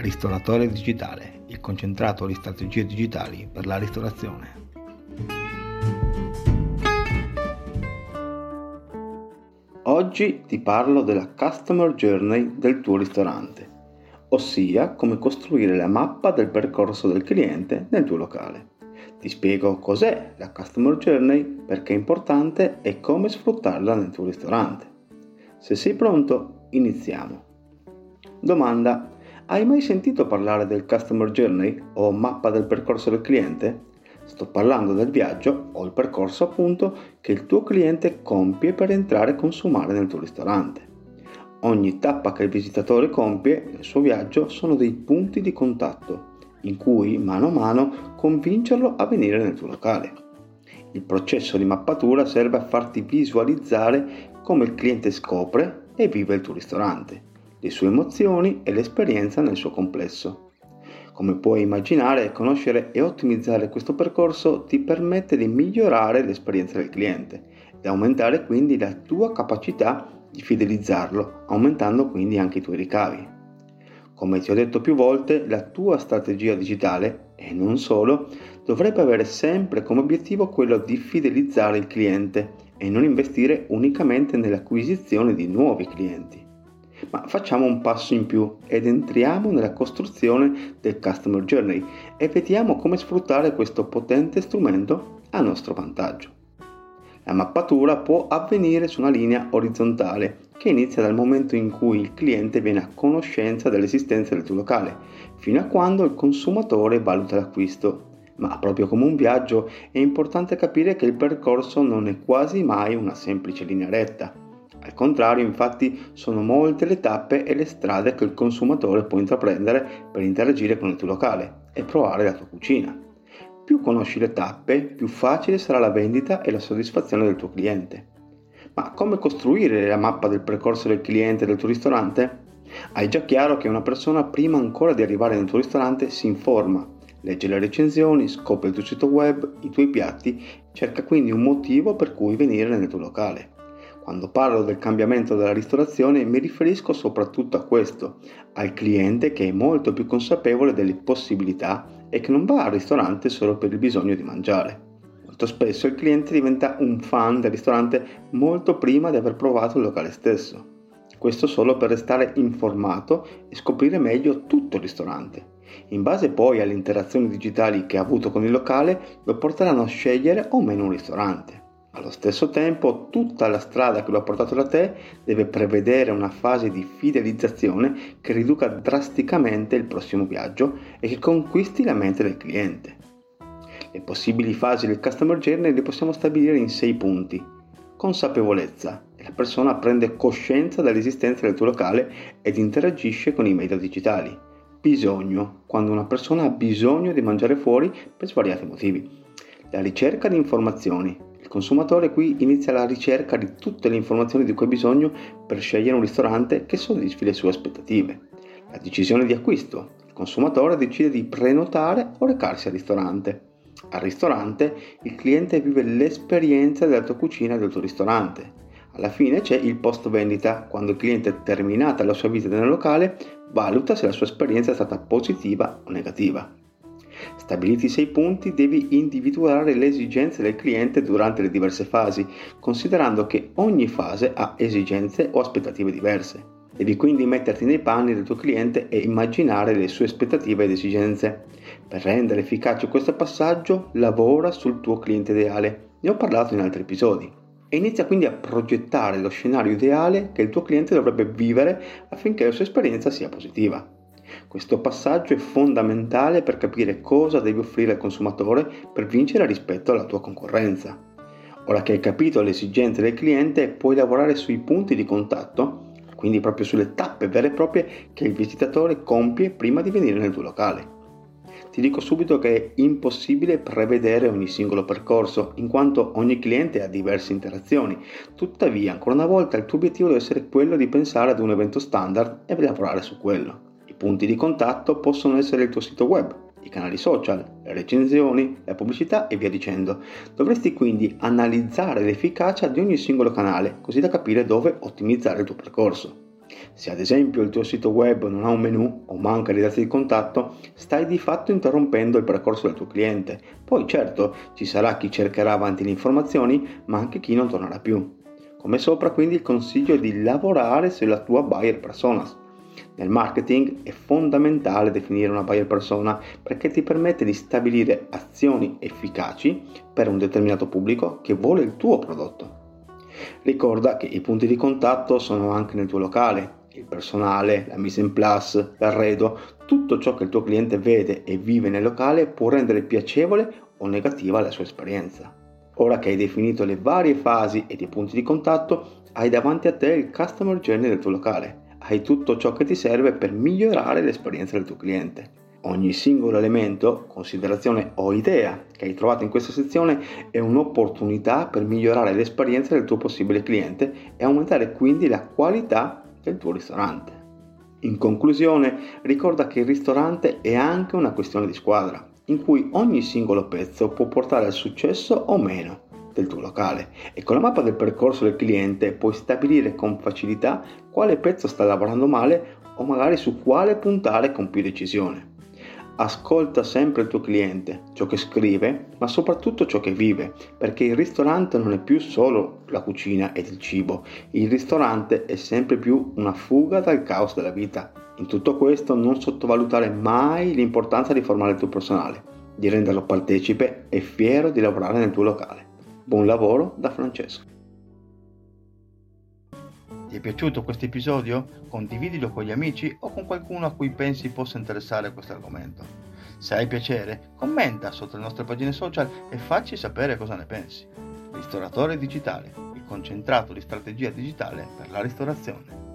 Ristoratore digitale, il concentrato di strategie digitali per la ristorazione. Oggi ti parlo della Customer Journey del tuo ristorante, ossia come costruire la mappa del percorso del cliente nel tuo locale. Ti spiego cos'è la Customer Journey, perché è importante e come sfruttarla nel tuo ristorante. Se sei pronto, iniziamo. Domanda hai mai sentito parlare del Customer Journey o mappa del percorso del cliente? Sto parlando del viaggio o il percorso appunto che il tuo cliente compie per entrare e consumare nel tuo ristorante. Ogni tappa che il visitatore compie nel suo viaggio sono dei punti di contatto in cui mano a mano convincerlo a venire nel tuo locale. Il processo di mappatura serve a farti visualizzare come il cliente scopre e vive il tuo ristorante le sue emozioni e l'esperienza nel suo complesso. Come puoi immaginare, conoscere e ottimizzare questo percorso ti permette di migliorare l'esperienza del cliente e aumentare quindi la tua capacità di fidelizzarlo, aumentando quindi anche i tuoi ricavi. Come ti ho detto più volte, la tua strategia digitale, e non solo, dovrebbe avere sempre come obiettivo quello di fidelizzare il cliente e non investire unicamente nell'acquisizione di nuovi clienti. Ma facciamo un passo in più ed entriamo nella costruzione del Customer Journey e vediamo come sfruttare questo potente strumento a nostro vantaggio. La mappatura può avvenire su una linea orizzontale che inizia dal momento in cui il cliente viene a conoscenza dell'esistenza del tuo locale, fino a quando il consumatore valuta l'acquisto. Ma proprio come un viaggio è importante capire che il percorso non è quasi mai una semplice linea retta al contrario, infatti, sono molte le tappe e le strade che il consumatore può intraprendere per interagire con il tuo locale e provare la tua cucina. Più conosci le tappe, più facile sarà la vendita e la soddisfazione del tuo cliente. Ma come costruire la mappa del percorso del cliente del tuo ristorante? Hai già chiaro che una persona prima ancora di arrivare nel tuo ristorante si informa, legge le recensioni, scopre il tuo sito web, i tuoi piatti, cerca quindi un motivo per cui venire nel tuo locale. Quando parlo del cambiamento della ristorazione mi riferisco soprattutto a questo, al cliente che è molto più consapevole delle possibilità e che non va al ristorante solo per il bisogno di mangiare. Molto spesso il cliente diventa un fan del ristorante molto prima di aver provato il locale stesso. Questo solo per restare informato e scoprire meglio tutto il ristorante. In base poi alle interazioni digitali che ha avuto con il locale, lo porteranno a scegliere o meno un ristorante. Allo stesso tempo, tutta la strada che lo ha portato da te deve prevedere una fase di fidelizzazione che riduca drasticamente il prossimo viaggio e che conquisti la mente del cliente. Le possibili fasi del Customer Journey le possiamo stabilire in sei punti. Consapevolezza. La persona prende coscienza dell'esistenza del tuo locale ed interagisce con i media digitali. Bisogno. Quando una persona ha bisogno di mangiare fuori per svariati motivi. La ricerca di informazioni il consumatore qui inizia la ricerca di tutte le informazioni di cui ha bisogno per scegliere un ristorante che soddisfi le sue aspettative. La decisione di acquisto. Il consumatore decide di prenotare o recarsi al ristorante. Al ristorante il cliente vive l'esperienza della tua cucina e del tuo ristorante. Alla fine c'è il post vendita, quando il cliente, terminata la sua visita nel locale, valuta se la sua esperienza è stata positiva o negativa. Stabiliti i sei punti, devi individuare le esigenze del cliente durante le diverse fasi, considerando che ogni fase ha esigenze o aspettative diverse. Devi quindi metterti nei panni del tuo cliente e immaginare le sue aspettative ed esigenze. Per rendere efficace questo passaggio, lavora sul tuo cliente ideale. Ne ho parlato in altri episodi. E inizia quindi a progettare lo scenario ideale che il tuo cliente dovrebbe vivere affinché la sua esperienza sia positiva. Questo passaggio è fondamentale per capire cosa devi offrire al consumatore per vincere rispetto alla tua concorrenza. Ora che hai capito le esigenze del cliente, puoi lavorare sui punti di contatto, quindi proprio sulle tappe vere e proprie che il visitatore compie prima di venire nel tuo locale. Ti dico subito che è impossibile prevedere ogni singolo percorso, in quanto ogni cliente ha diverse interazioni. Tuttavia, ancora una volta, il tuo obiettivo deve essere quello di pensare ad un evento standard e lavorare su quello punti di contatto possono essere il tuo sito web, i canali social, le recensioni, la pubblicità e via dicendo. Dovresti quindi analizzare l'efficacia di ogni singolo canale, così da capire dove ottimizzare il tuo percorso. Se ad esempio il tuo sito web non ha un menu o manca di dati di contatto, stai di fatto interrompendo il percorso del tuo cliente. Poi certo ci sarà chi cercherà avanti le informazioni, ma anche chi non tornerà più. Come sopra quindi il consiglio è di lavorare sulla tua buyer personas. Nel marketing è fondamentale definire una buyer persona perché ti permette di stabilire azioni efficaci per un determinato pubblico che vuole il tuo prodotto. Ricorda che i punti di contatto sono anche nel tuo locale, il personale, la mise en place, l'arredo, tutto ciò che il tuo cliente vede e vive nel locale può rendere piacevole o negativa la sua esperienza. Ora che hai definito le varie fasi e i punti di contatto, hai davanti a te il customer journey del tuo locale. Hai tutto ciò che ti serve per migliorare l'esperienza del tuo cliente. Ogni singolo elemento, considerazione o idea che hai trovato in questa sezione è un'opportunità per migliorare l'esperienza del tuo possibile cliente e aumentare quindi la qualità del tuo ristorante. In conclusione, ricorda che il ristorante è anche una questione di squadra, in cui ogni singolo pezzo può portare al successo o meno del tuo locale e con la mappa del percorso del cliente puoi stabilire con facilità quale pezzo sta lavorando male o magari su quale puntare con più decisione. Ascolta sempre il tuo cliente, ciò che scrive, ma soprattutto ciò che vive, perché il ristorante non è più solo la cucina ed il cibo, il ristorante è sempre più una fuga dal caos della vita. In tutto questo non sottovalutare mai l'importanza di formare il tuo personale, di renderlo partecipe e fiero di lavorare nel tuo locale. Buon lavoro da Francesco. Ti è piaciuto questo episodio? Condividilo con gli amici o con qualcuno a cui pensi possa interessare questo argomento. Se hai piacere, commenta sotto le nostre pagine social e facci sapere cosa ne pensi. Ristoratore digitale, il concentrato di strategia digitale per la ristorazione.